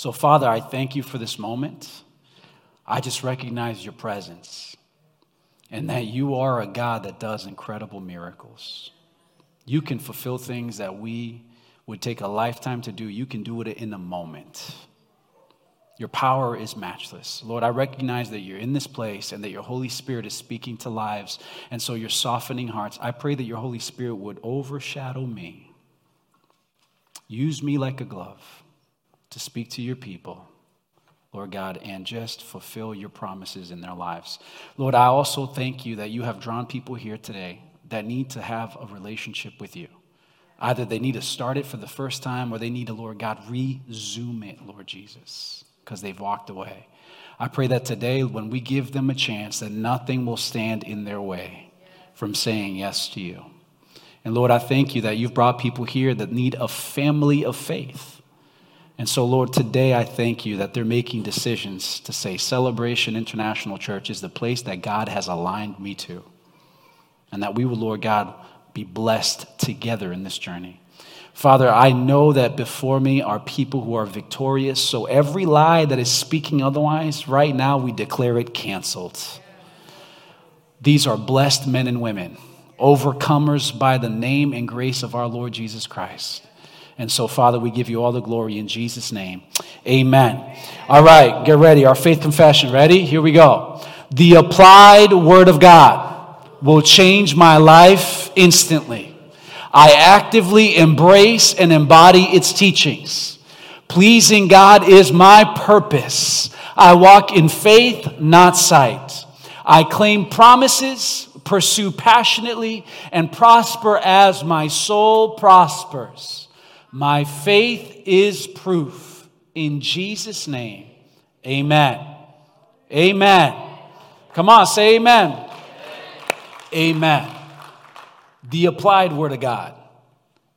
So, Father, I thank you for this moment. I just recognize your presence and that you are a God that does incredible miracles. You can fulfill things that we would take a lifetime to do. You can do it in a moment. Your power is matchless. Lord, I recognize that you're in this place and that your Holy Spirit is speaking to lives. And so you're softening hearts. I pray that your Holy Spirit would overshadow me. Use me like a glove to speak to your people, Lord God, and just fulfill your promises in their lives. Lord, I also thank you that you have drawn people here today that need to have a relationship with you. Either they need to start it for the first time or they need to, Lord God, resume it, Lord Jesus, because they've walked away. I pray that today, when we give them a chance, that nothing will stand in their way from saying yes to you. And Lord, I thank you that you've brought people here that need a family of faith. And so, Lord, today I thank you that they're making decisions to say Celebration International Church is the place that God has aligned me to and that we will, Lord God, be blessed together in this journey. Father, I know that before me are people who are victorious, so every lie that is speaking otherwise, right now we declare it canceled. These are blessed men and women, overcomers by the name and grace of our Lord Jesus Christ. And so, Father, we give you all the glory in Jesus' name. Amen. All right, get ready. Our faith confession. Ready? Here we go. The applied word of God will change my life instantly. I actively embrace and embody its teachings. Pleasing God is my purpose. I walk in faith, not sight. I claim promises, pursue passionately, and prosper as my soul prospers. My faith is proof. In Jesus' name, amen. Amen. Come on, say amen. Amen. The applied word of God.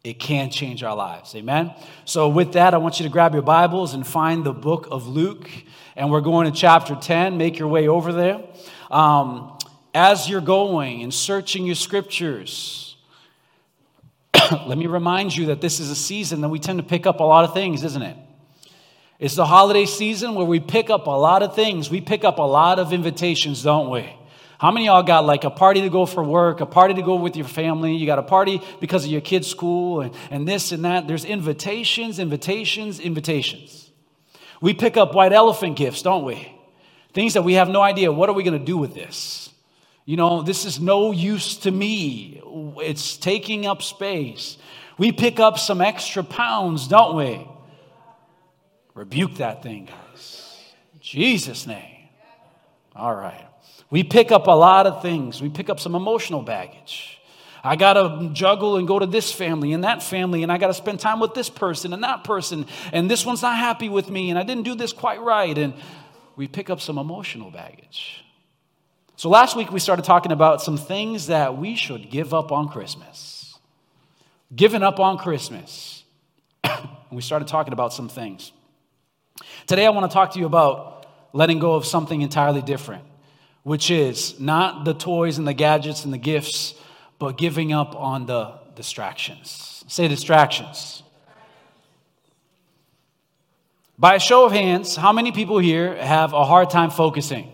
It can change our lives. Amen. So, with that, I want you to grab your Bibles and find the book of Luke. And we're going to chapter 10. Make your way over there. Um, as you're going and searching your scriptures, let me remind you that this is a season that we tend to pick up a lot of things, isn't it? It's the holiday season where we pick up a lot of things. We pick up a lot of invitations, don't we? How many y'all got like a party to go for work, a party to go with your family? You got a party because of your kid's school and, and this and that. There's invitations, invitations, invitations. We pick up white elephant gifts, don't we? Things that we have no idea. What are we going to do with this? You know, this is no use to me. It's taking up space. We pick up some extra pounds, don't we? Rebuke that thing, guys. In Jesus' name. All right. We pick up a lot of things. We pick up some emotional baggage. I got to juggle and go to this family and that family, and I got to spend time with this person and that person, and this one's not happy with me, and I didn't do this quite right. And we pick up some emotional baggage. So last week we started talking about some things that we should give up on Christmas. Giving up on Christmas. we started talking about some things. Today I want to talk to you about letting go of something entirely different which is not the toys and the gadgets and the gifts, but giving up on the distractions. Say distractions. By a show of hands, how many people here have a hard time focusing?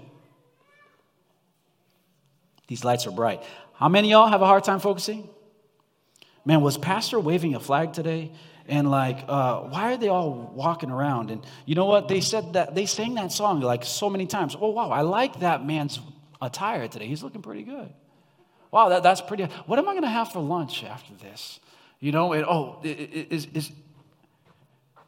These lights are bright. How many y'all have a hard time focusing? Man, was Pastor waving a flag today? and like uh, why are they all walking around? And you know what? They said that they sang that song like so many times. Oh wow i like that man's attire today. He's looking pretty good. Wow that, that's pretty what am i going to have for lunch after this? You know and oh is, is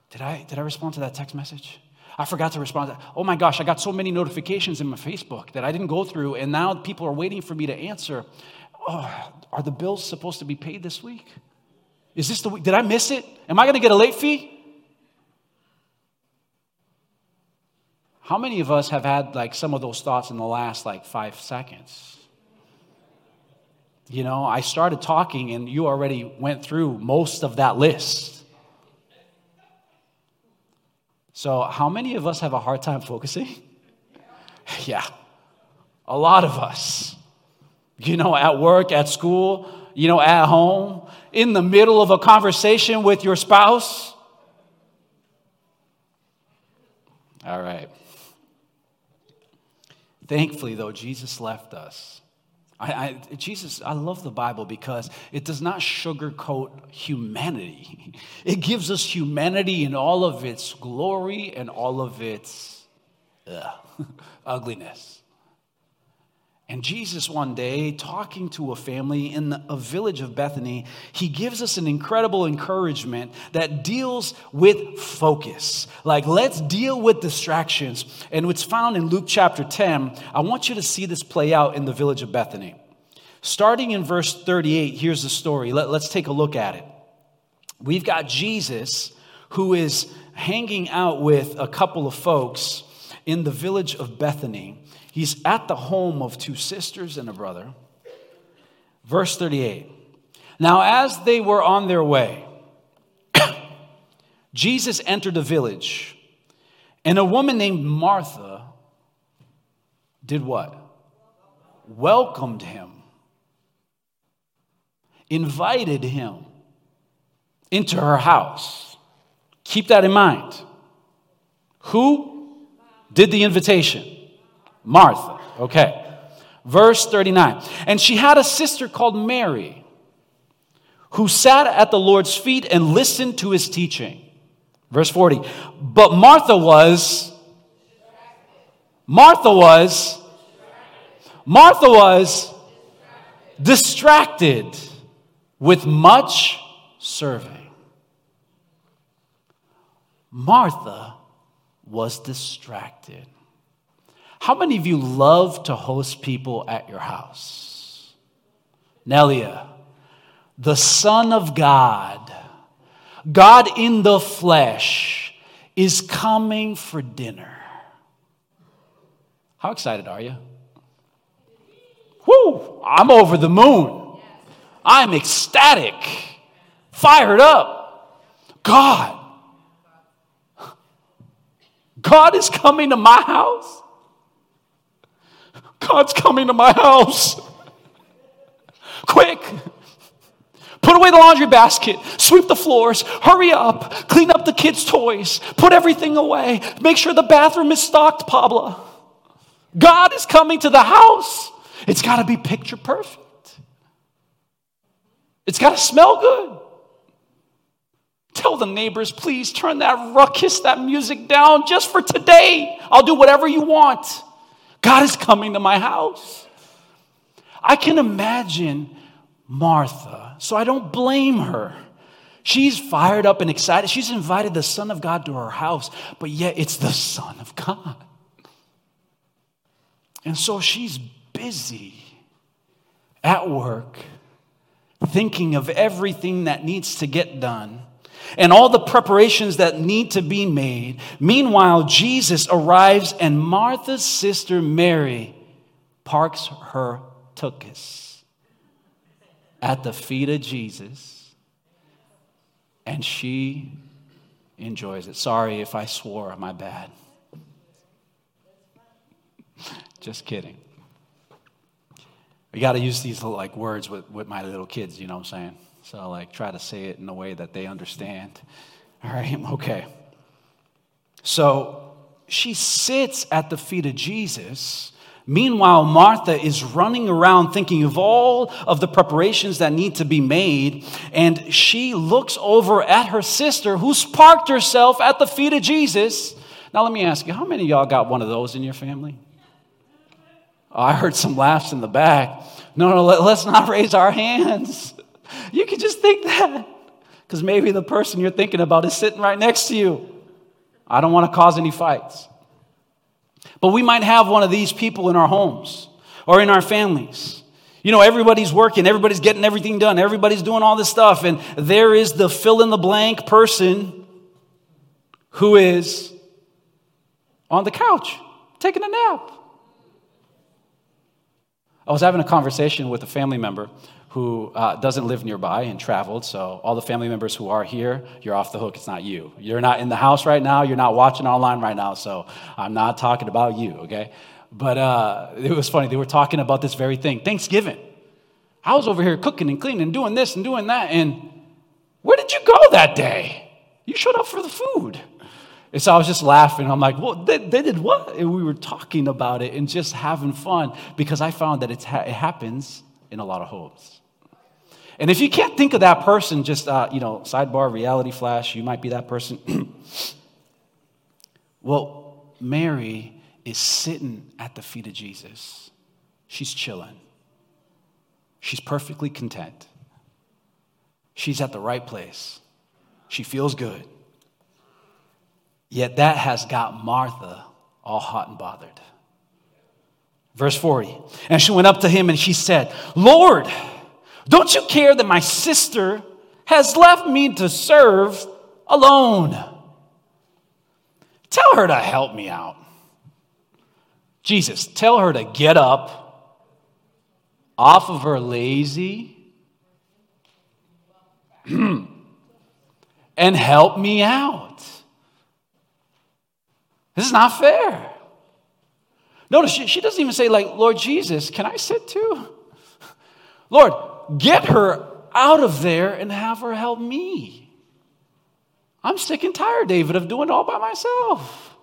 did i did i respond to that text message I forgot to respond. Oh my gosh, I got so many notifications in my Facebook that I didn't go through, and now people are waiting for me to answer. Oh, are the bills supposed to be paid this week? Is this the week? Did I miss it? Am I going to get a late fee? How many of us have had like some of those thoughts in the last like five seconds? You know, I started talking and you already went through most of that list. So, how many of us have a hard time focusing? yeah, a lot of us. You know, at work, at school, you know, at home, in the middle of a conversation with your spouse? All right. Thankfully, though, Jesus left us. I, I, Jesus, I love the Bible because it does not sugarcoat humanity. It gives us humanity in all of its glory and all of its ugh, ugliness. And Jesus, one day, talking to a family in a village of Bethany, he gives us an incredible encouragement that deals with focus. Like, let's deal with distractions. And it's found in Luke chapter 10. I want you to see this play out in the village of Bethany. Starting in verse 38, here's the story. Let, us take a look at it. We've got Jesus who is hanging out with a couple of folks in the village of Bethany. He's at the home of two sisters and a brother. Verse 38. Now, as they were on their way, Jesus entered a village, and a woman named Martha did what? Welcomed him, invited him into her house. Keep that in mind. Who did the invitation? Martha. Okay. Verse 39. And she had a sister called Mary who sat at the Lord's feet and listened to his teaching. Verse 40. But Martha was, Martha was, Martha was distracted with much serving. Martha was distracted. How many of you love to host people at your house? Nelia, the Son of God, God in the flesh, is coming for dinner. How excited are you? Whoo, I'm over the moon. I'm ecstatic, fired up. God, God is coming to my house. God's coming to my house. Quick. Put away the laundry basket, sweep the floors, hurry up, clean up the kids' toys, put everything away, make sure the bathroom is stocked, Pablo. God is coming to the house. It's got to be picture perfect. It's got to smell good. Tell the neighbors, please turn that ruckus, that music down just for today. I'll do whatever you want. God is coming to my house. I can imagine Martha, so I don't blame her. She's fired up and excited. She's invited the Son of God to her house, but yet it's the Son of God. And so she's busy at work, thinking of everything that needs to get done and all the preparations that need to be made. Meanwhile, Jesus arrives, and Martha's sister Mary parks her tuchus at the feet of Jesus, and she enjoys it. Sorry if I swore, my bad. Just kidding. We got to use these like words with, with my little kids, you know what I'm saying? So, I like try to say it in a way that they understand. All right, okay. So, she sits at the feet of Jesus. Meanwhile, Martha is running around thinking of all of the preparations that need to be made. And she looks over at her sister who's parked herself at the feet of Jesus. Now, let me ask you, how many of y'all got one of those in your family? Oh, I heard some laughs in the back. No, no, let, us not raise our hands. You can just think that because maybe the person you're thinking about is sitting right next to you. I don't want to cause any fights. But we might have one of these people in our homes or in our families. You know, everybody's working, everybody's getting everything done, everybody's doing all this stuff, and there is the fill in the blank person who is on the couch taking a nap. I was having a conversation with a family member who uh, doesn't live nearby and traveled. So, all the family members who are here, you're off the hook. It's not you. You're not in the house right now. You're not watching online right now. So, I'm not talking about you, okay? But uh, it was funny. They were talking about this very thing Thanksgiving. I was over here cooking and cleaning and doing this and doing that. And where did you go that day? You showed up for the food. And so I was just laughing. I'm like, well, they, they did what? And we were talking about it and just having fun because I found that ha- it happens in a lot of homes. And if you can't think of that person, just, uh, you know, sidebar, reality flash, you might be that person. well, Mary is sitting at the feet of Jesus. She's chilling. She's perfectly content. She's at the right place. She feels good. Yet that has got Martha all hot and bothered. Verse 40. And she went up to him and she said, Lord, don't you care that my sister has left me to serve alone? Tell her to help me out. Jesus, tell her to get up off of her lazy and help me out. This is not fair. Notice she, she doesn't even say, like, Lord Jesus, can I sit too? Lord, get her out of there and have her help me. I'm sick and tired, David, of doing it all by myself.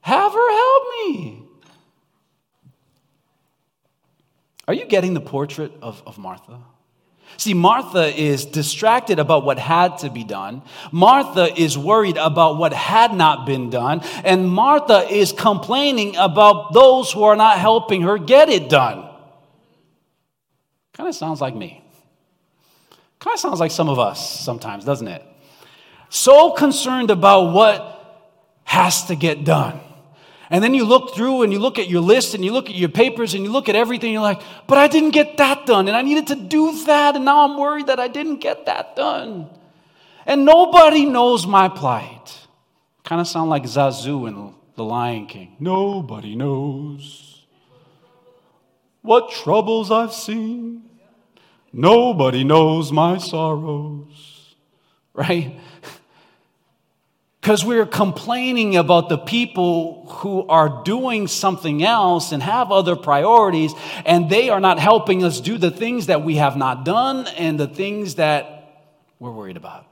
Have her help me. Are you getting the portrait of, of Martha? See, Martha is distracted about what had to be done. Martha is worried about what had not been done. And Martha is complaining about those who are not helping her get it done. Kind of sounds like me. Kind of sounds like some of us sometimes, doesn't it? So concerned about what has to get done. And then you look through and you look at your list and you look at your papers and you look at everything. You're like, but I didn't get that done. And I needed to do that. And now I'm worried that I didn't get that done. And nobody knows my plight. Kind of sound like Zazu in The Lion King. Nobody knows what troubles I've seen. Nobody knows my sorrows. Right? Because we're complaining about the people who are doing something else and have other priorities, and they are not helping us do the things that we have not done and the things that we're worried about.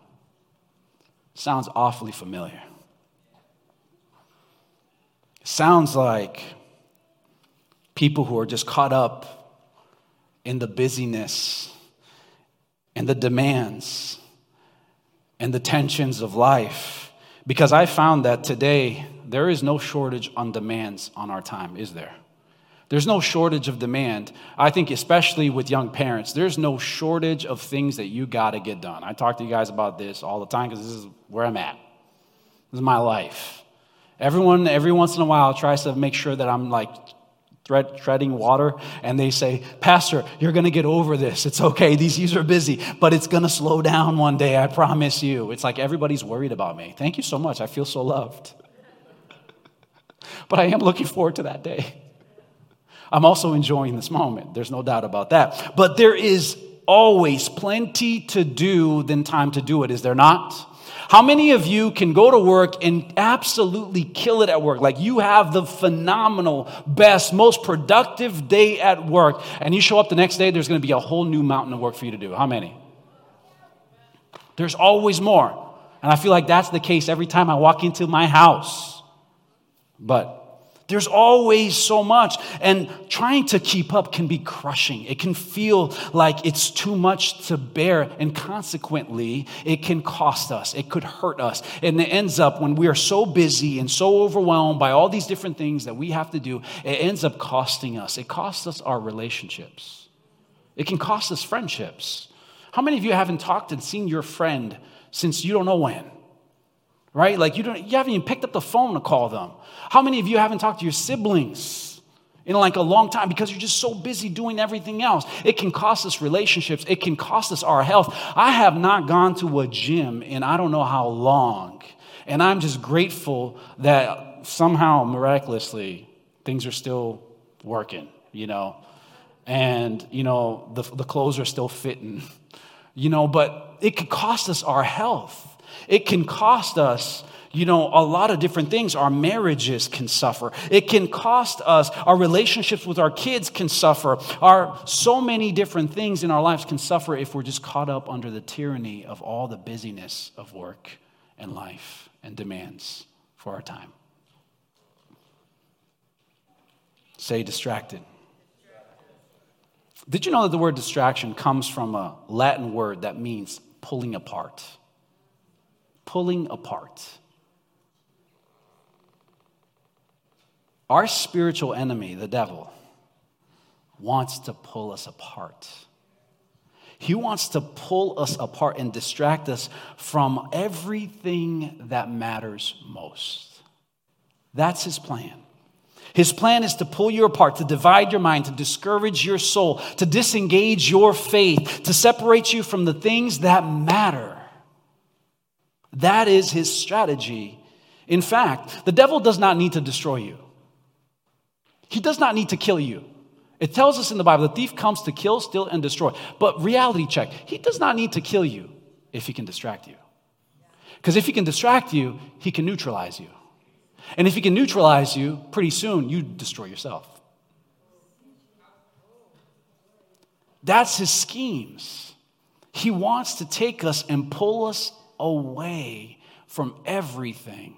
Sounds awfully familiar. Sounds like people who are just caught up in the busyness and the demands and the tensions of life because I found that today there is no shortage on demands on our time, is there? There's no shortage of demand. I think, especially with young parents, there's no shortage of things that you got to get done. I talk to you guys about this all the time because this is where I'm at. This is my life. Everyone, every once in a while, tries to make sure that I'm like thread, treading water, and they say, Pastor, you're going to get over this. It's okay. These years are busy, but it's going to slow down one day. I promise you. It's like everybody's worried about me. Thank you so much. I feel so loved. but I am looking forward to that day. I'm also enjoying this moment. There's no doubt about that. But there is always plenty to do than time to do it, is there not? How many of you can go to work and absolutely kill it at work? Like you have the phenomenal, best, most productive day at work, and you show up the next day, there's going to be a whole new mountain of work for you to do. How many? There's always more. And I feel like that's the case every time I walk into my house. But there's always so much. And trying to keep up can be crushing. It can feel like it's too much to bear. And consequently, it can cost us. It could hurt us. And it ends up when we are so busy and so overwhelmed by all these different things that we have to do, it ends up costing us. It costs us our relationships, it can cost us friendships. How many of you haven't talked and seen your friend since you don't know when? Right? Like you don't you haven't even picked up the phone to call them. How many of you haven't talked to your siblings in like a long time because you're just so busy doing everything else? It can cost us relationships, it can cost us our health. I have not gone to a gym in I don't know how long. And I'm just grateful that somehow miraculously things are still working, you know. And, you know, the, the clothes are still fitting, you know, but it could cost us our health. It can cost us you know, a lot of different things. Our marriages can suffer. It can cost us. Our relationships with our kids can suffer. Our so many different things in our lives can suffer if we're just caught up under the tyranny of all the busyness of work and life and demands for our time. Say distracted. Did you know that the word distraction comes from a Latin word that means pulling apart? Pulling apart. Our spiritual enemy, the devil, wants to pull us apart. He wants to pull us apart and distract us from everything that matters most. That's his plan. His plan is to pull you apart, to divide your mind, to discourage your soul, to disengage your faith, to separate you from the things that matter. That is his strategy. In fact, the devil does not need to destroy you, he does not need to kill you. It tells us in the Bible the thief comes to kill, steal, and destroy. But reality check, he does not need to kill you if he can distract you. Because if he can distract you, he can neutralize you. And if he can neutralize you, pretty soon you destroy yourself. That's his schemes. He wants to take us and pull us away from everything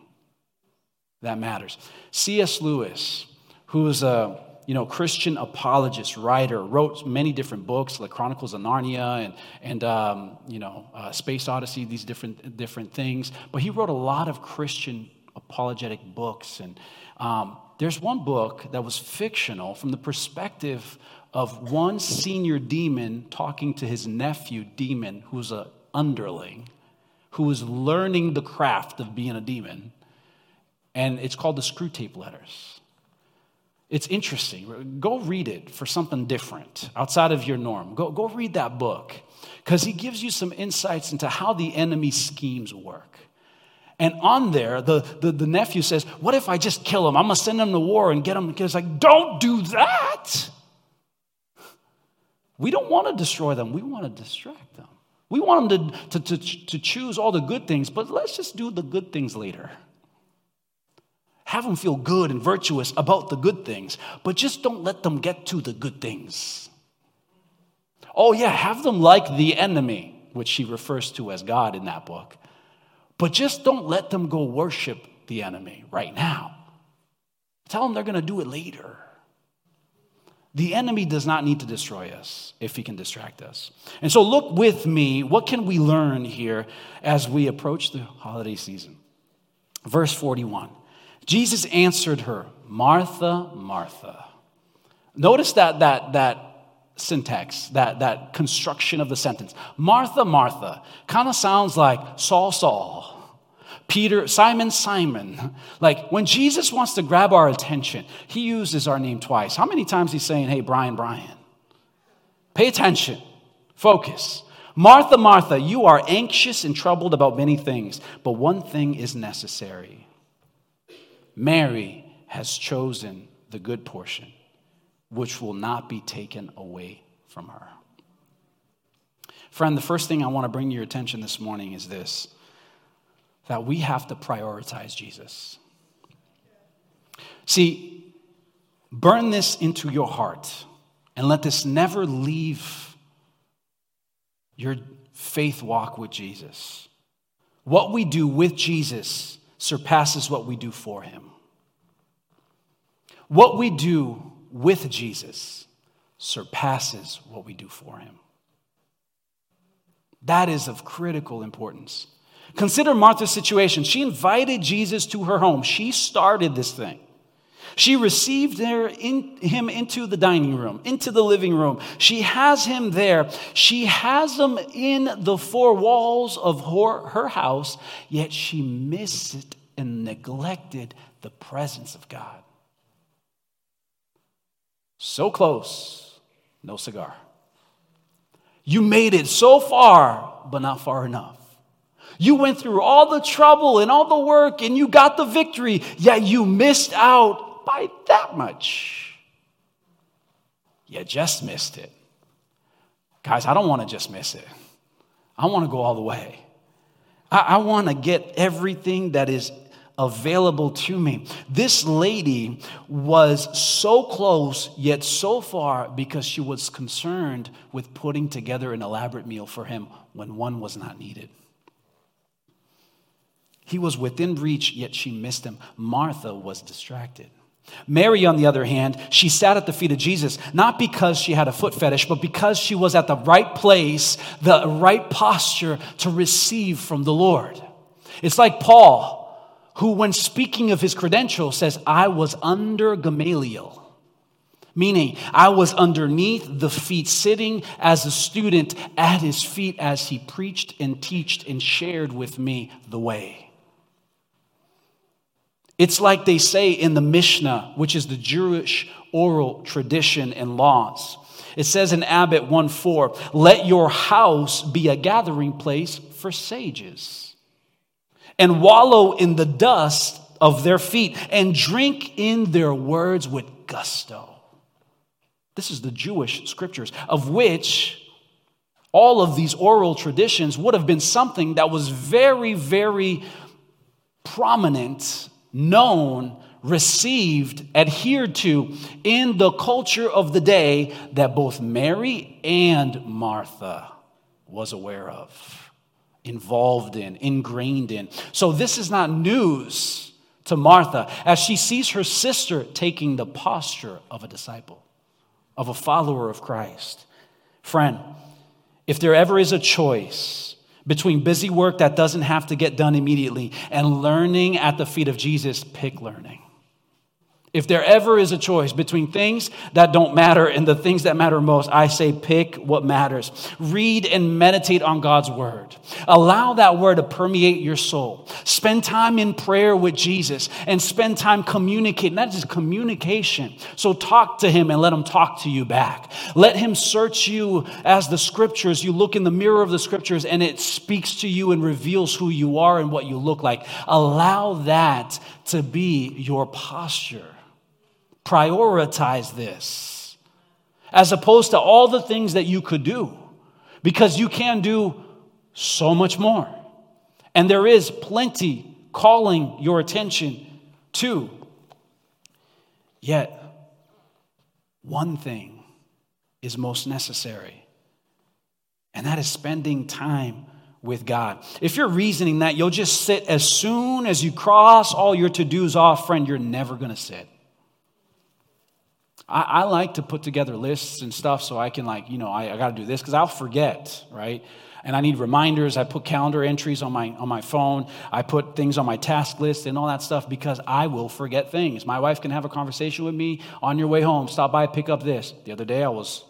that matters. C.S. Lewis, who is a you know, Christian apologist, writer, wrote many different books, like Chronicles of Narnia and, and um, you know, uh, Space Odyssey, these different, different things. But he wrote a lot of Christian apologetic books. And um, there's one book that was fictional from the perspective of one senior demon talking to his nephew demon, who's an underling, who was learning the craft of being a demon. And it's called the Screwtape Letters. It's interesting. Go read it for something different outside of your norm. Go, go read that book because he gives you some insights into how the enemy schemes work. And on there, the, the, the, nephew says, What if I just kill him? I'm going to send him to war and get him. It's like, Don't do that. We don't want to destroy them, we want to distract them. We want them to, to, to, to choose all the good things, but let's just do the good things later. Have them feel good and virtuous about the good things, but just don't let them get to the good things. Oh, yeah, have them like the enemy, which she refers to as God in that book. But just don't let them go worship the enemy right now. Tell them they're going to do it later. The enemy does not need to destroy us if he can distract us. And so, look with me. What can we learn here as we approach the holiday season? Verse 41 Jesus answered her, Martha, Martha. Notice that, that, that syntax, that, that construction of the sentence. Martha, Martha kind of sounds like Saul, Saul. Peter, Simon, Simon. Like when Jesus wants to grab our attention, he uses our name twice. How many times he's saying, hey, Brian, Brian? Pay attention, focus. Martha, Martha, you are anxious and troubled about many things, but one thing is necessary. Mary has chosen the good portion which will not be taken away from her. Friend, the first thing I want to bring to your attention this morning is this that we have to prioritize Jesus. See, burn this into your heart and let this never leave your faith walk with Jesus. What we do with Jesus surpasses what we do for him. What we do with Jesus surpasses what we do for him. That is of critical importance. Consider Martha's situation. She invited Jesus to her home, she started this thing. She received in, him into the dining room, into the living room. She has him there. She has him in the four walls of her, her house, yet she missed and neglected the presence of God. So close, no cigar. You made it so far, but not far enough. You went through all the trouble and all the work and you got the victory, yet you missed out by that much. You just missed it. Guys, I don't want to just miss it. I want to go all the way. I, I want to get everything that is available to me. This lady was so close, yet so far, because she was concerned with putting together an elaborate meal for him when one was not needed. He was within reach, yet she missed him. Martha was distracted. Mary, on the other hand, she sat at the feet of Jesus, not because she had a foot fetish, but because she was at the right place, the right posture to receive from the Lord. It's like Paul, who, when speaking of his credentials, says, I was under Gamaliel meaning I was underneath the feet, sitting as a student at his feet as he preached and taught and shared with me the way. It's like they say in the Mishnah, which is the Jewish oral tradition and laws. It says in Avot 1 4, let your house be a gathering place for sages, and wallow in the dust of their feet, and drink in their words with gusto. This is the Jewish scriptures, of which all of these oral traditions would have been something that was very, very prominent, known, received, adhered to in the culture of the day that both Mary and Martha was aware of, involved in, ingrained in. So this is not news to Martha as she sees her sister taking the posture of a disciple of a follower of Christ. Friend, if there ever is a choice between busy work that doesn't have to get done immediately and learning at the feet of Jesus, pick learning. If there ever is a choice between things that don't matter and the things that matter most, I say pick what matters. Read and meditate on God's word. Allow that word to permeate your soul. Spend time in prayer with Jesus and spend time communicating. That is communication. So talk to him and let him talk to you back. Let him search you as the scriptures. You look in the mirror of the scriptures and it speaks to you and reveals who you are and what you look like. Allow that to be your posture prioritize this as opposed to all the things that you could do because you can do so much more. And there is plenty calling your attention to. Yet, one thing is most necessary, and that is spending time with God. If you're reasoning that you'll just sit as soon as you cross all your to dos off, friend, you're never going to sit. I, I, like to put together lists and stuff so I can, like, you know, I, I got to do this because I'll forget, right? And I need reminders. I put calendar entries on my, on my phone. I put things on my task list and all that stuff because I will forget things. My wife can have a conversation with me on your way home. Stop by, pick up this. The other day I was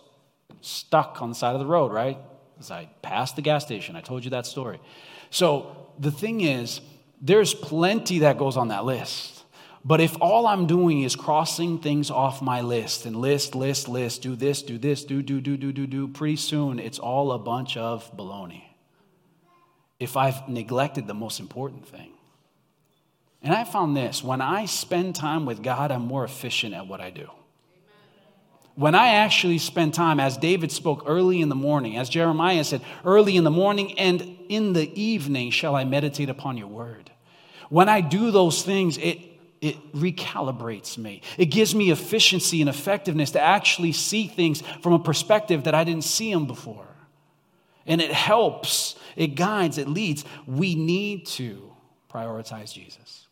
stuck on the side of the road, right? As I passed the gas station. I told you that story. So the thing is, there's plenty that goes on that list. But if all I'm doing is crossing things off my list and list, list, list, do this, do this, do, do, do, do, do, do, pretty soon it's all a bunch of baloney. If I've neglected the most important thing. And I found this when I spend time with God, I'm more efficient at what I do. When I actually spend time, as David spoke early in the morning, as Jeremiah said, early in the morning and in the evening shall I meditate upon your word. When I do those things, it it recalibrates me. It gives me efficiency and effectiveness to actually see things from a perspective that I didn't see them before. And it helps, it guides, it leads. We need to prioritize Jesus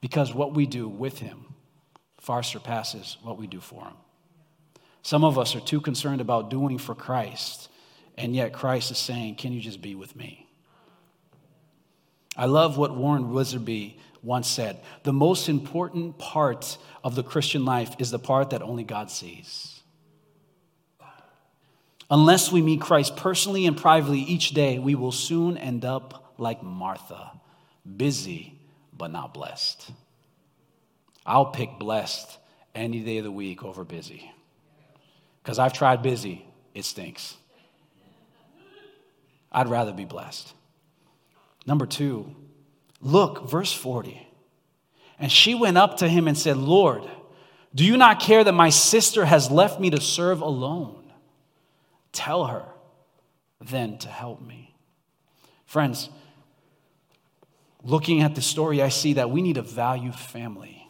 because what we do with him far surpasses what we do for him. Some of us are too concerned about doing for Christ, and yet Christ is saying, Can you just be with me? I love what Warren Wiersbe once said the most important part of the Christian life is the part that only God sees. Unless we meet Christ personally and privately each day, we will soon end up like Martha, busy but not blessed. I'll pick blessed any day of the week over busy. Because I've tried busy, it stinks. I'd rather be blessed. Number two, Look, verse 40. And she went up to him and said, Lord, do you not care that my sister has left me to serve alone? Tell her then to help me. Friends, looking at the story, I see that we need a value family.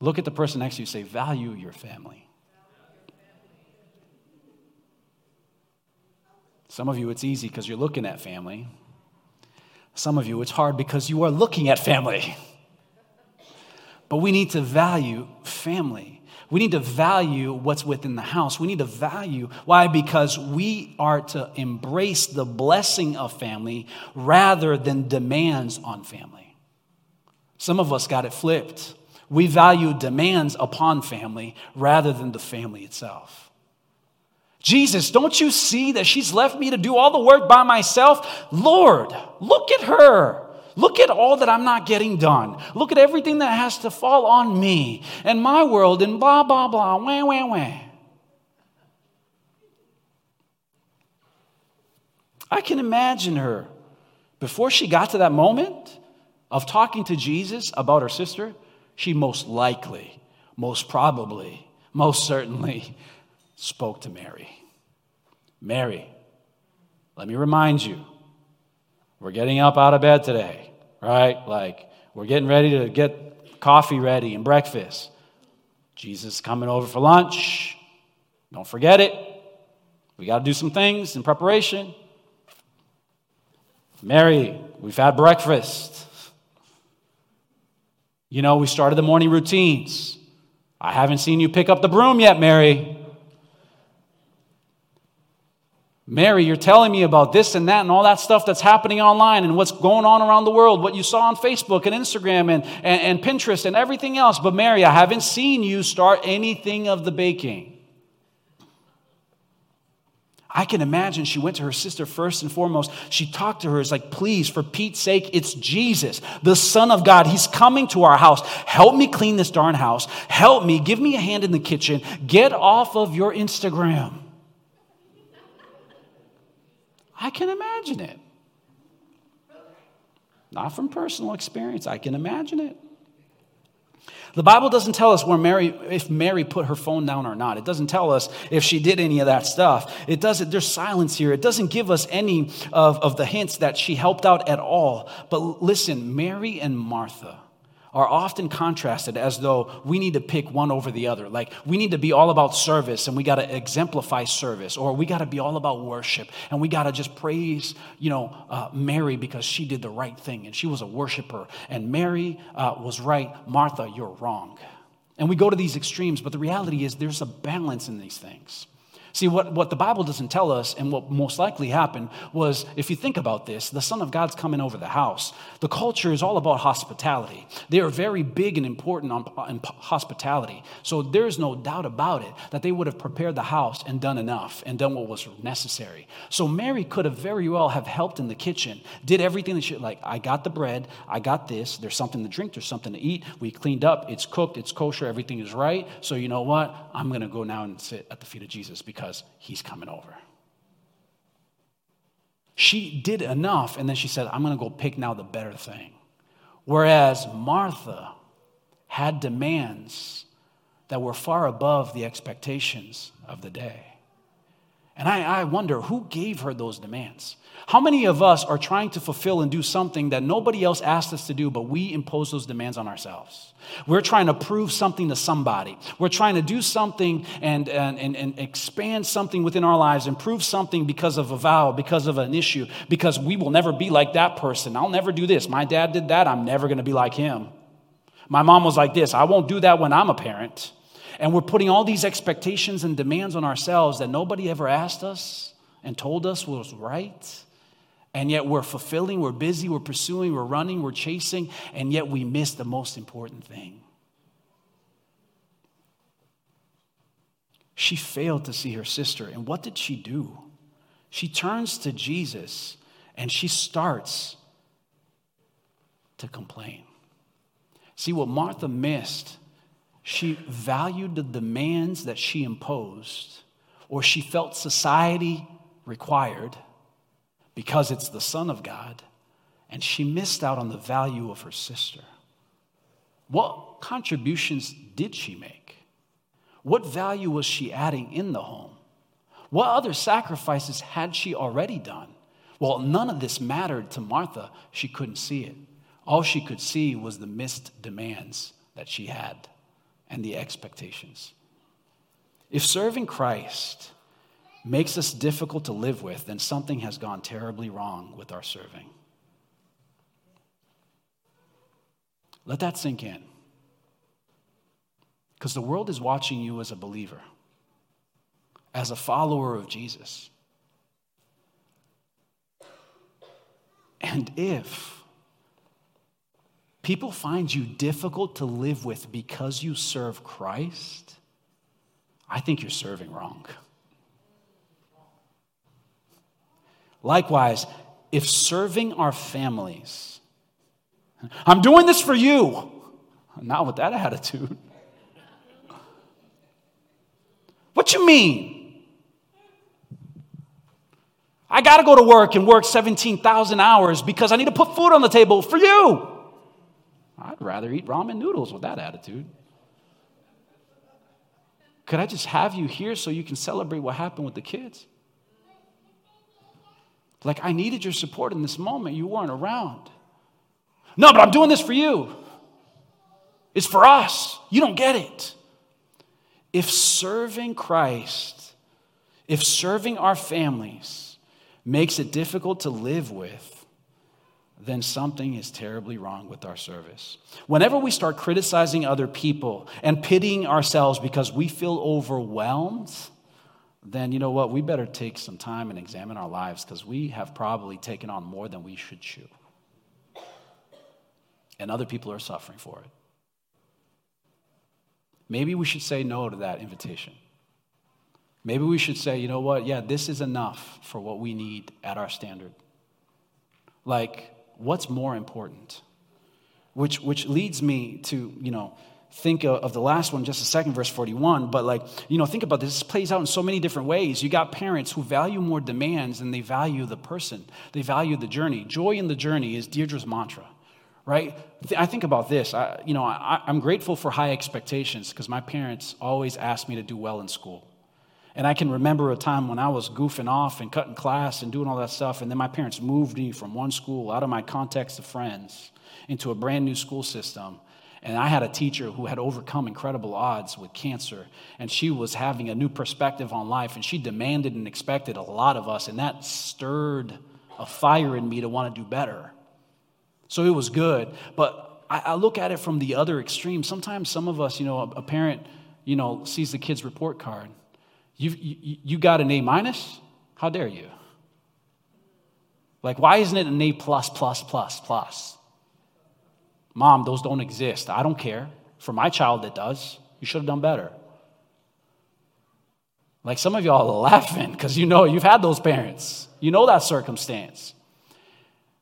Look at the person next to you say, value your family. Some of you, it's easy because you're looking at family. Some of you, it's hard because you are looking at family. But we need to value family. We need to value what's within the house. We need to value. Why? Because we are to embrace the blessing of family rather than demands on family. Some of us got it flipped. We value demands upon family rather than the family itself. Jesus, don't you see that she's left me to do all the work by myself? Lord, look at her. Look at all that I'm not getting done. Look at everything that has to fall on me and my world and blah, blah, blah, wah, wah, wah. I can imagine her before she got to that moment of talking to Jesus about her sister. She most likely, most probably, most certainly spoke to Mary. Mary, let me remind you, we're getting up out of bed today right? Like, we're getting ready to get coffee ready and breakfast. Jesus coming over for lunch. Don't forget it. We got to do some things in preparation. Mary, we've had breakfast. You know, we started the morning routines. I haven't seen you pick up the broom yet, Mary. Mary, you're telling me about this and that and all that stuff that's happening online and what's going on around the world, what you saw on Facebook and Instagram and, and, and, Pinterest and everything else. But, Mary, I haven't seen you start anything of the baking. I can imagine she went to her sister first and foremost. She talked to her, it's like, please, for Pete's sake, it's Jesus, the Son of God. He's coming to our house. Help me clean this darn house. Help me. Give me a hand in the kitchen. Get off of your Instagram. I can imagine it. Not from personal experience, I can imagine it. The Bible doesn't tell us where Mary, if Mary put her phone down or not. It doesn't tell us if she did any of that stuff. It doesn't, there's silence here. It doesn't give us any of, of the hints that she helped out at all. But listen, Mary and Martha are often contrasted as though we need to pick one over the other. Like we need to be all about service and we got to exemplify service, or we got to be all about worship and we got to just praise, you know, uh, Mary because she did the right thing and she was a worshiper. And Mary uh, was right. Martha, you're wrong. And we go to these extremes, but the reality is there's a balance in these things. See, what, what the Bible doesn't tell us, and what most likely happened, was if you think about this, the Son of God's coming over the house. The culture is all about hospitality. They are very big and important on, on hospitality. So there's no doubt about it that they would have prepared the house and done enough and done what was necessary. So Mary could have very well have helped in the kitchen, did everything that she, like, I got the bread, I got this, there's something to drink, there's something to eat, we cleaned up, it's cooked, it's kosher, everything is right. So you know what? I'm going to go now and sit at the feet of Jesus because because he's coming over. She did enough, and then she said, I'm going to go pick now the better thing. Whereas Martha had demands that were far above the expectations of the day. And I, I, wonder who gave her those demands? How many of us are trying to fulfill and do something that nobody else asked us to do, but we impose those demands on ourselves? We're trying to prove something to somebody. We're trying to do something and, and, and, and expand something within our lives and prove something because of a vow, because of an issue, because we will never be like that person. I'll never do this. My dad did that. I'm never going to be like him. My mom was like this. I won't do that when I'm a parent. And we're putting all these expectations and demands on ourselves that nobody ever asked us and told us was right. And yet we're fulfilling, we're busy, we're pursuing, we're running, we're chasing, and yet we miss the most important thing. She failed to see her sister. And what did she do? She turns to Jesus and she starts to complain. See, what Martha missed, she valued the demands that she imposed or she felt society required because it's the Son of God, and she missed out on the value of her sister. What contributions did she make? What value was she adding in the home? What other sacrifices had she already done? Well, none of this mattered to Martha. She couldn't see it. All she could see was the missed demands that she had and the expectations. If serving Christ makes us difficult to live with, then something has gone terribly wrong with our serving. Let that sink in. Because the world is watching you as a believer, as a follower of Jesus. And if people find you difficult to live with because you serve Christ, I think you're serving wrong. Likewise, if serving our families, I'm doing this for you, not with that attitude. What you mean? I got to go to work and work 17,000 hours because I need to put food on the table for you. I'd rather eat ramen noodles with that attitude. Could I just have you here so you can celebrate what happened with the kids? Like, I needed your support in this moment. You weren't around. No, but I'm doing this for you. It's for us. You don't get it. If serving Christ, if serving our families makes it difficult to live with, then something is terribly wrong with our service. Whenever we start criticizing other people and pitying ourselves because we feel overwhelmed, then you know what? We better take some time and examine our lives because we have probably taken on more than we should chew. And other people are suffering for it. Maybe we should say no to that invitation. Maybe we should say, you know what? Yeah, this is enough for what we need at our standard. Like, what's more important? Which, which leads me to, you know, think of the last one just a second verse 41 but like you know think about this. This plays out in so many different ways. You got parents who value more demands than they value the person. They value the journey. Joy in the journey is deirdre's mantra right? I think about this. I, you know I, i'm grateful for high expectations because my parents always asked me to do well in school. And I can remember a time when I was goofing off and cutting class and doing all that stuff. And then my parents moved me from one school out of my context of friends into a brand new school system. And I had a teacher who had overcome incredible odds with cancer, and she was having a new perspective on life, and she demanded and expected a lot of us, and that stirred a fire in me to want to do better. So it was good, but I, I look at it from the other extreme. Sometimes some of us, you know, a, a parent, you know, sees the kid's report card. You, you, you got an A minus? How dare you? Like, why isn't it an A plus, plus, plus, plus? Mom, those don't exist. I don't care. For my child, it does. You should have done better. Like some of y'all are laughing because you know you've had those parents. You know that circumstance.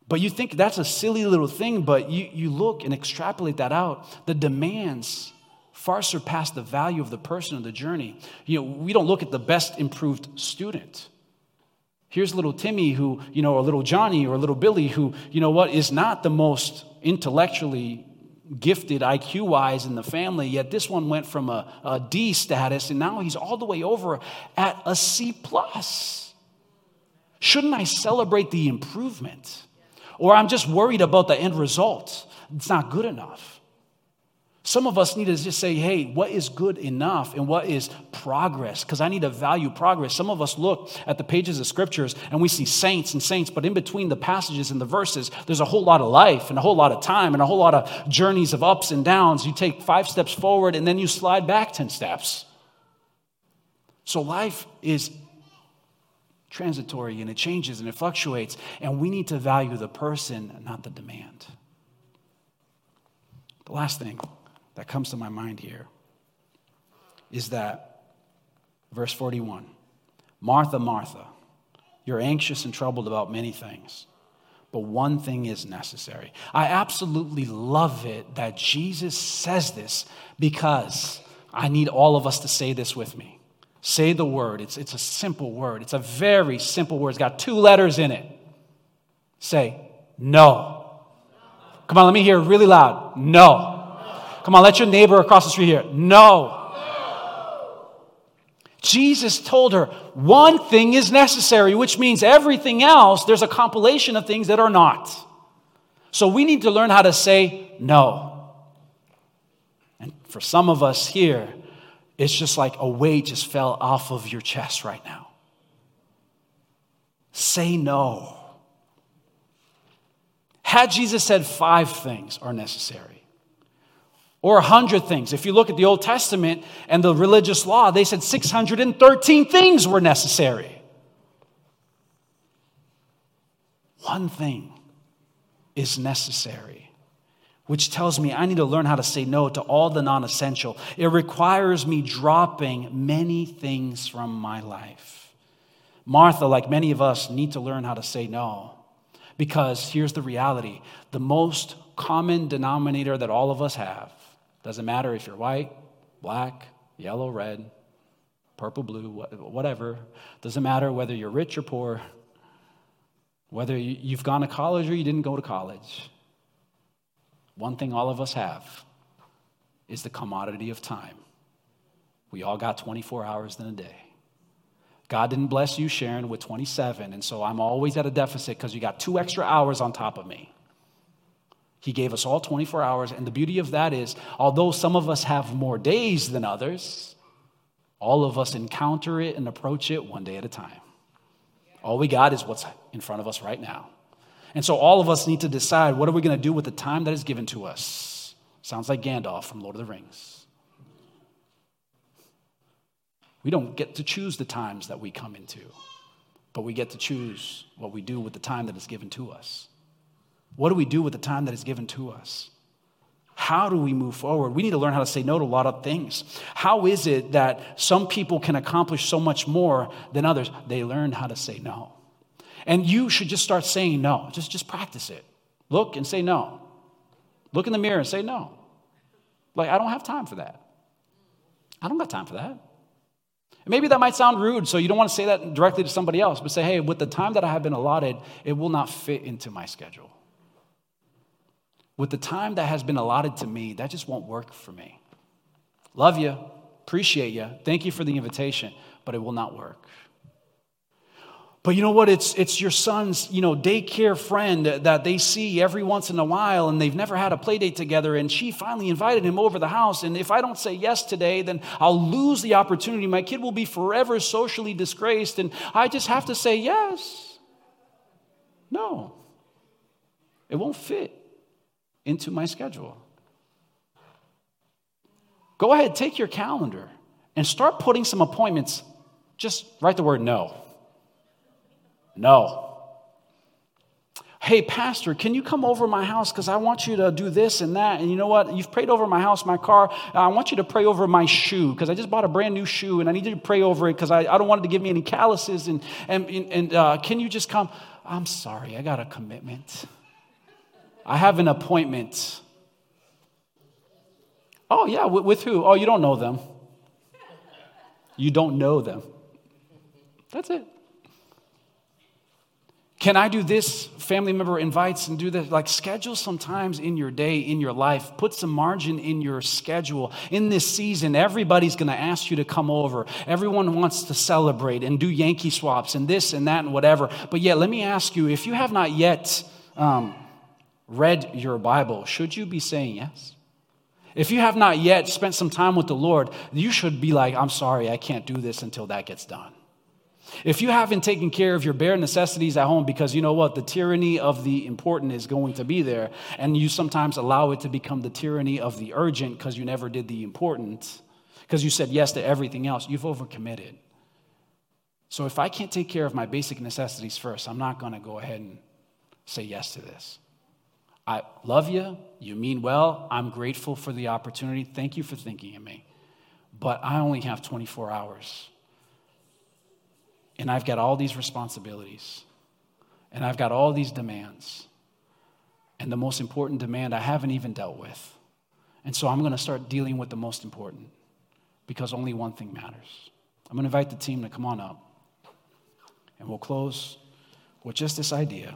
But you think that's a silly little thing, but you, you look and extrapolate that out. The demands far surpass the value of the person or the journey. You know, we don't look at the best improved student. Here's little Timmy who, you know, or little Johnny or little Billy who, you know what, is not the most intellectually gifted IQ wise in the family, yet this one went from a, a D status and now he's all the way over at a C plus. Shouldn't I celebrate the improvement? Or I'm just worried about the end result. It's not good enough. Some of us need to just say, hey, what is good enough and what is progress? Because I need to value progress. Some of us look at the pages of scriptures and we see saints and saints, but in between the passages and the verses, there's a whole lot of life and a whole lot of time and a whole lot of journeys of ups and downs. You take five steps forward and then you slide back 10 steps. So life is transitory and it changes and it fluctuates, and we need to value the person, not the demand. The last thing that comes to my mind here is that verse 41 Martha, Martha, you're anxious and troubled about many things, but one thing is necessary. I absolutely love it that Jesus says this because I need all of us to say this with me. Say the word. It's, it's a simple word. It's a very simple word. It's got two letters in it. Say, no. Come on, let me hear really loud. No. Come on, let your neighbor across the street hear. No. no. Jesus told her one thing is necessary, which means everything else, there's a compilation of things that are not. So we need to learn how to say no. And for some of us here, it's just like a weight just fell off of your chest right now. Say no. Had Jesus said five things are necessary, Or a hundred things. If you look at the Old Testament and the religious law, they said 613 things were necessary. One thing is necessary, which tells me I need to learn how to say no to all the non essential. It requires me dropping many things from my life. Martha, like many of us, need to learn how to say no. Because here's the reality the most common denominator that all of us have doesn't matter if you're white, black, yellow, red, purple, blue, whatever. Doesn't matter whether you're rich or poor, whether you've gone to college or you didn't go to college. One thing all of us have is the commodity of time. We all got 24 hours in a day. God didn't bless you, Sharon, with 27, and so I'm always at a deficit because you got two extra hours on top of me. He gave us all 24 hours, and the beauty of that is, although some of us have more days than others, all of us encounter it and approach it one day at a time. All we got is what's in front of us right now. And so all of us need to decide what are we going to do with the time that is given to us? Sounds like Gandalf from Lord of the Rings. We don't get to choose the times that we come into, but we get to choose what we do with the time that is given to us. What do we do with the time that is given to us? How do we move forward? We need to learn how to say no to a lot of things. How is it that some people can accomplish so much more than others? They learn how to say no. And you should just start saying no. Just, just practice it. Look and say no. Look in the mirror and say no. Like, I don't have time for that. I don't got time for that. And maybe that might sound rude, so you don't want to say that directly to somebody else, but say, hey, with the time that I have been allotted, it will not fit into my schedule. With the time that has been allotted to me, that just won't work for me. Love you, appreciate you, thank you for the invitation, but it will not work. But you know what? It's, it's your son's, you know, daycare friend that they see every once in a while and they've never had a play date together. And she finally invited him over the house. And if I don't say yes today, then I'll lose the opportunity. My kid will be forever socially disgraced. And I just have to say yes. No, it won't fit into my schedule. Go ahead, take your calendar and start putting some appointments. Just write the word no no. Hey, Pastor, can you come over my house? Because I want you to do this and that. And you know what? You've prayed over my house, my car. I want you to pray over my shoe because I just bought a brand new shoe and I need you to pray over it because I, I don't want it to give me any calluses. And, and, and uh, can you just come? I'm sorry, I got a commitment. I have an appointment. Oh, yeah, with, who? Oh, you don't know them. You don't know them. That's it. Can I do this? Family member invites and do this. Like, schedule sometimes in your day, in your life. Put some margin in your schedule. In this season, everybody's going to ask you to come over. Everyone wants to celebrate and do Yankee swaps and this and that and whatever. But yet, let me ask you if you have not yet um, read your Bible, should you be saying yes? If you have not yet spent some time with the Lord, you should be like, I'm sorry, I can't do this until that gets done. If you haven't taken care of your bare necessities at home because you know what, the tyranny of the important is going to be there, and you sometimes allow it to become the tyranny of the urgent because you never did the important, because you said yes to everything else, you've overcommitted. So if I can't take care of my basic necessities first, I'm not going to go ahead and say yes to this. I love you. You mean well. I'm grateful for the opportunity. Thank you for thinking of me. But I only have 24 hours and I've got all these responsibilities, and I've got all these demands. And the most important demand I haven't even dealt with. And so I'm going to start dealing with the most important because only one thing matters. I'm going to invite the team to come on up. And we'll close with just this idea.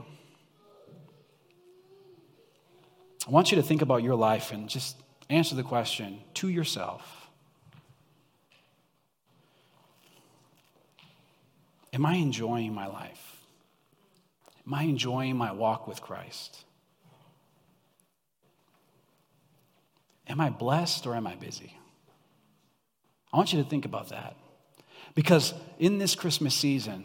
I want you to think about your life and just answer the question to yourself Am I enjoying my life? Am I enjoying my walk with Christ? Am I blessed or am I busy? I want you to think about that. Because in this Christmas season,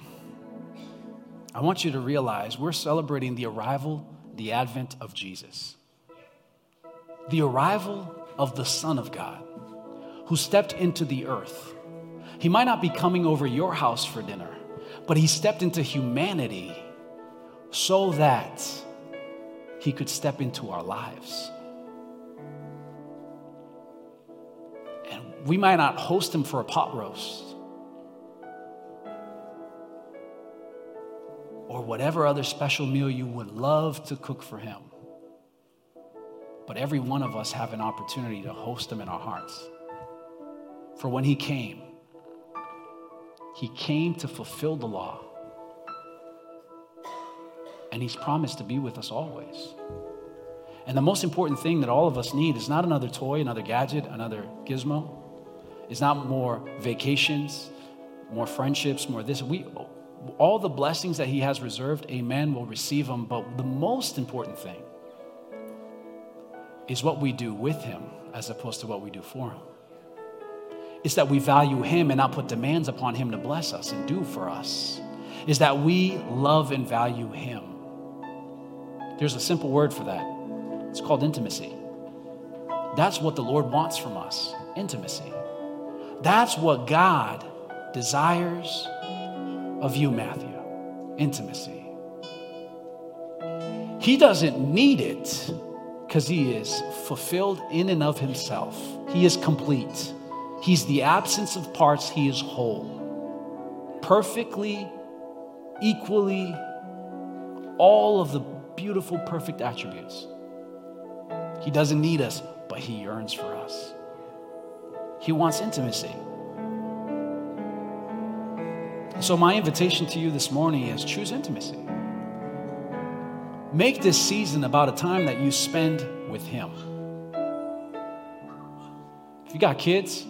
I want you to realize we're celebrating the arrival, the advent of Jesus. The arrival of the Son of God who stepped into the earth. He might not be coming over your house for dinner, but he stepped into humanity so that he could step into our lives. And we might not host him for a pot roast or whatever other special meal you would love to cook for him. But every one of us have an opportunity to host him in our hearts. For when he came, he came to fulfill the law. And he's promised to be with us always. And the most important thing that all of us need is not another toy, another gadget, another gizmo. It's not more vacations, more friendships, more this. We, all the blessings that he has reserved, amen, will receive them. But the most important thing is what we do with him as opposed to what we do for him. It's that we value him and not put demands upon him to bless us and do for us. Is that we love and value him. There's a simple word for that. It's called intimacy. That's what the Lord wants from us intimacy. That's what God desires of you, Matthew intimacy. He doesn't need it because he is fulfilled in and of himself. He is complete. He's the absence of parts, he is whole. Perfectly, equally, all of the beautiful, perfect attributes. He doesn't need us, but he yearns for us. He wants intimacy. So, my invitation to you this morning is choose intimacy. Make this season about a time that you spend with Him. If you got kids,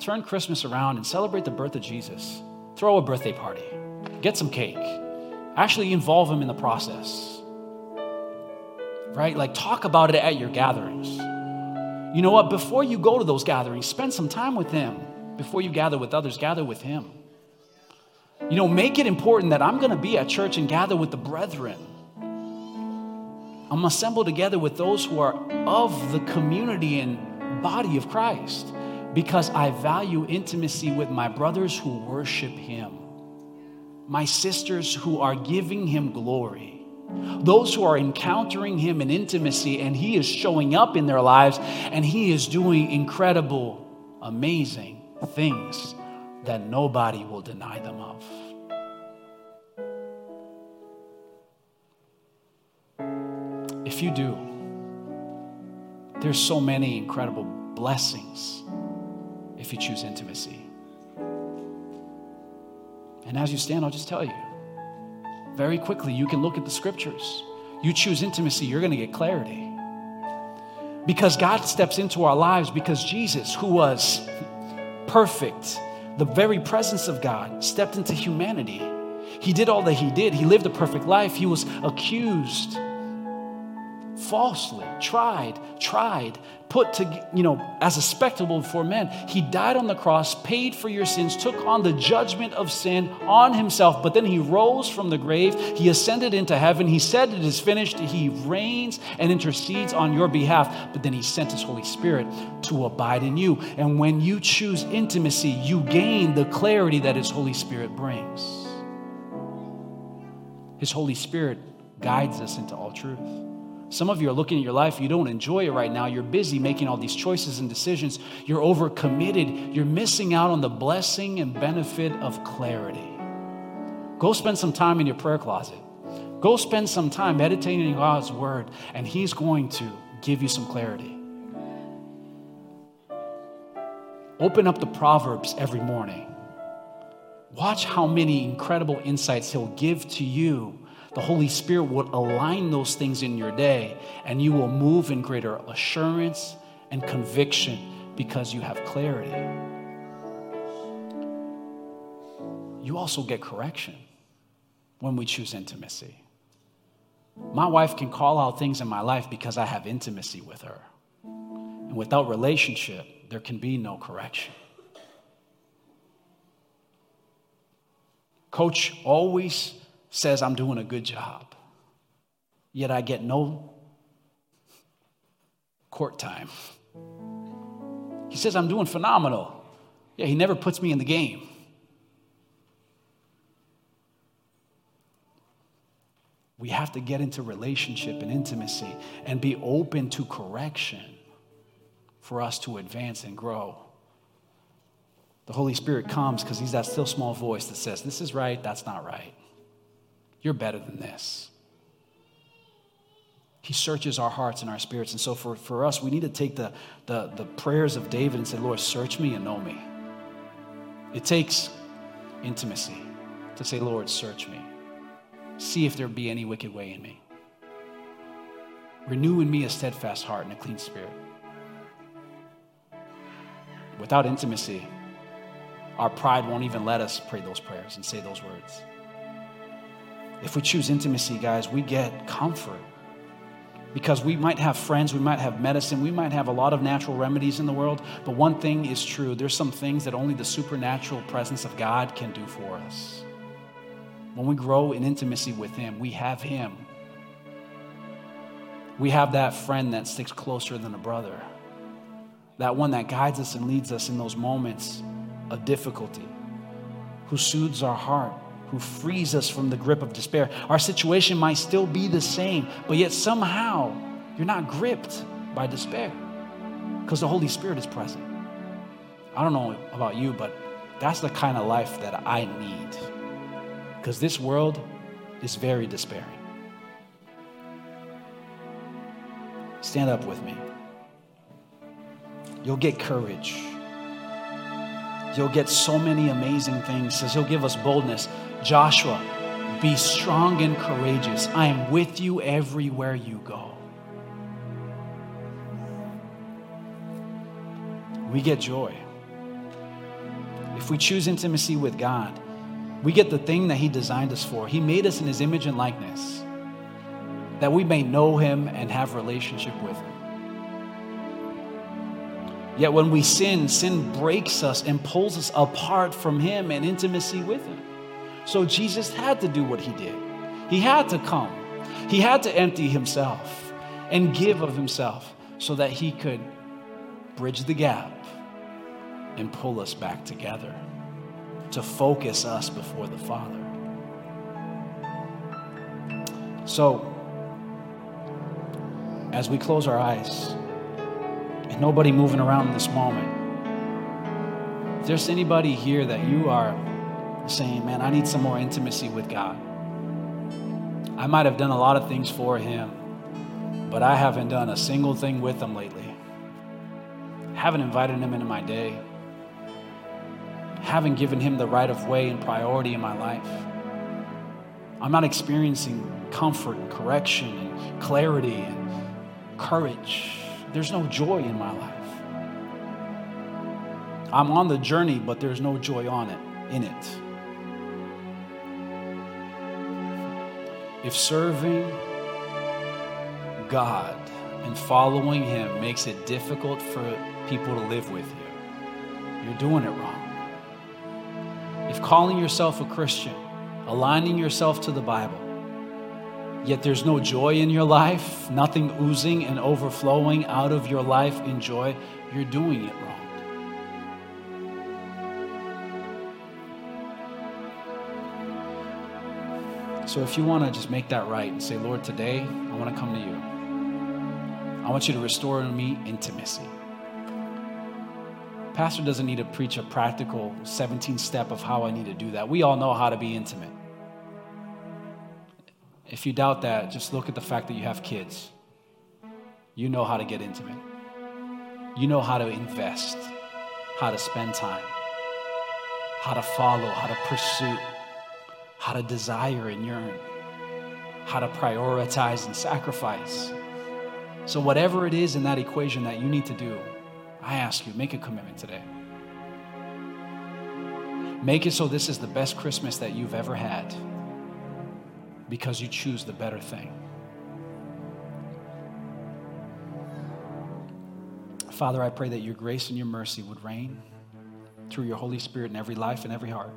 turn Christmas around and celebrate the birth of Jesus. Throw a birthday party, get some cake, actually involve Him in the process. Right? Like, talk about it at your gatherings. You know what? Before you go to those gatherings, spend some time with Him. Before you gather with others, gather with Him. You know, make it important that I'm going to be at church and gather with the brethren. I'm assembled together with those who are of the community and body of Christ because I value intimacy with my brothers who worship Him, my sisters who are giving Him glory, those who are encountering Him in intimacy and He is showing up in their lives and He is doing incredible, amazing things that nobody will deny them of. If you do, there's so many incredible blessings if you choose intimacy. And as you stand, I'll just tell you very quickly, you can look at the scriptures. You choose intimacy, you're going to get clarity. Because God steps into our lives, because Jesus, who was perfect, the very presence of God, stepped into humanity. He did all that he did. He lived a perfect life. He was accused falsely, tried, tried, put to, you know, as a spectacle for men. He died on the cross, paid for your sins, took on the judgment of sin on himself, but then he rose from the grave. He ascended into heaven. He said it is finished. He reigns and intercedes on your behalf, but then he sent his Holy Spirit to abide in you. And when you choose intimacy, you gain the clarity that his Holy Spirit brings. His Holy Spirit guides us into all truth. Some of you are looking at your life, you don't enjoy it right now. You're busy making all these choices and decisions. You're overcommitted. You're missing out on the blessing and benefit of clarity. Go spend some time in your prayer closet. Go spend some time meditating on God's word, and He's going to give you some clarity. Open up the Proverbs every morning. Watch how many incredible insights He'll give to you the Holy Spirit will align those things in your day, and you will move in greater assurance and conviction because you have clarity. You also get correction when we choose intimacy. My wife can call out things in my life because I have intimacy with her. And without relationship, there can be no correction. Coach always says I'm doing a good job, yet I get no court time. He says, I'm doing phenomenal. Yeah, he never puts me in the game. We have to get into relationship and intimacy and be open to correction for us to advance and grow. The Holy Spirit comes because He's that still small voice that says, This is right, that's not right. You're better than this. He searches our hearts and our spirits. And so for, for us, we need to take the, the, the prayers of David and say, Lord, search me and know me. It takes intimacy to say, Lord, search me. See if there be any wicked way in me. Renew in me a steadfast heart and a clean spirit. Without intimacy, our pride won't even let us pray those prayers and say those words. If we choose intimacy, guys, we get comfort. Because we might have friends, we might have medicine, we might have a lot of natural remedies in the world, but one thing is true there's some things that only the supernatural presence of God can do for us. When we grow in intimacy with Him, we have Him. We have that friend that sticks closer than a brother, that one that guides us and leads us in those moments of difficulty, who soothes our heart, who frees us from the grip of despair. Our situation might still be the same, but yet somehow you're not gripped by despair because the Holy Spirit is present. I don't know about you, but that's the kind of life that I need because this world is very despairing. Stand up with me. You'll get courage You'll get so many amazing things. Says he'll give us boldness. Joshua, be strong and courageous. I am with you everywhere you go. We get joy. If we choose intimacy with God, we get the thing that He designed us for. He made us in His image and likeness, that we may know Him and have relationship with Him. Yet when we sin, sin breaks us and pulls us apart from Him and intimacy with Him. So Jesus had to do what He did. He had to come, He had to empty Himself and give of Himself so that He could bridge the gap and pull us back together to focus us before the Father. So, as we close our eyes, and nobody moving around in this moment. If there's anybody here that you are saying, man, I need some more intimacy with God. I might have done a lot of things for Him, but I haven't done a single thing with Him lately. Haven't invited Him into my day. Haven't given Him the right of way and priority in my life. I'm not experiencing comfort and correction and clarity and courage there's no joy in my life. I'm on the journey, but there's no joy on it, in it. If serving God and following Him makes it difficult for people to live with you, you're doing it wrong. If calling yourself a Christian, aligning yourself to the Bible, yet there's no joy in your life, nothing oozing and overflowing out of your life in joy, you're doing it wrong. So if you want to just make that right and say, Lord, today I want to come to you. I want you to restore in me intimacy. Pastor doesn't need to preach a practical 17 step of how I need to do that. We all know how to be intimate. If you doubt that, just look at the fact that you have kids. You know how to get intimate, you know how to invest, how to spend time, how to follow, how to pursue, how to desire and yearn, how to prioritize and sacrifice. So, whatever it is in that equation that you need to do, I ask you, make a commitment today. Make it so this is the best Christmas that you've ever had because you choose the better thing. Father, I pray that your grace and your mercy would reign through your Holy Spirit in every life and every heart.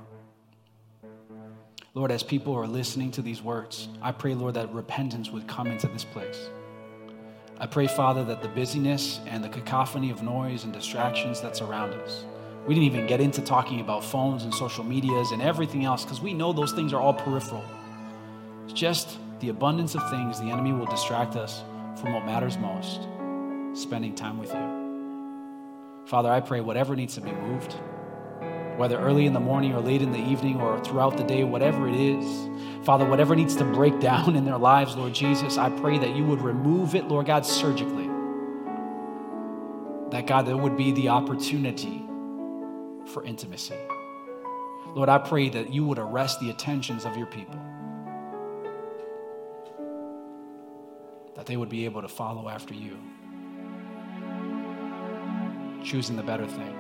Lord, as people are listening to these words, I pray, Lord, that repentance would come into this place. I pray, Father, that the busyness and the cacophony of noise and distractions that's around us, we didn't even get into talking about phones and social medias and everything else because we know those things are all peripheral. It's just the abundance of things the enemy will distract us from what matters most spending time with you. Father, I pray whatever needs to be moved, whether early in the morning or late in the evening or throughout the day, whatever it is, Father, whatever needs to break down in their lives, Lord Jesus, I pray that you would remove it, Lord God, surgically. That, God, there would be the opportunity for intimacy. Lord, I pray that you would arrest the attentions of your people, that they would be able to follow after you, choosing the better thing.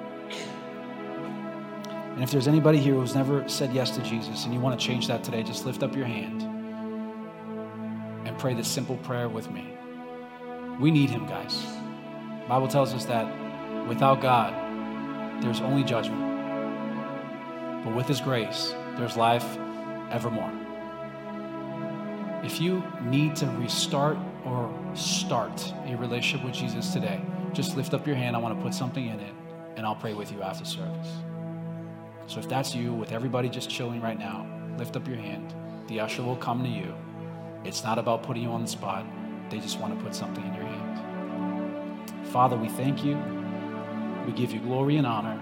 And if there's anybody here who's never said yes to Jesus and you want to change that today, just lift up your hand and pray this simple prayer with me. We need him, guys. Bible tells us that without God, there's only judgment. But with his grace, there's life evermore. If you need to restart or start a relationship with Jesus today, just lift up your hand. I want to put something in it, and I'll pray with you after service. So if that's you, with everybody just chilling right now, lift up your hand. The usher will come to you. It's not about putting you on the spot, they just want to put something in your hand. Father, we thank you. We give you glory and honor.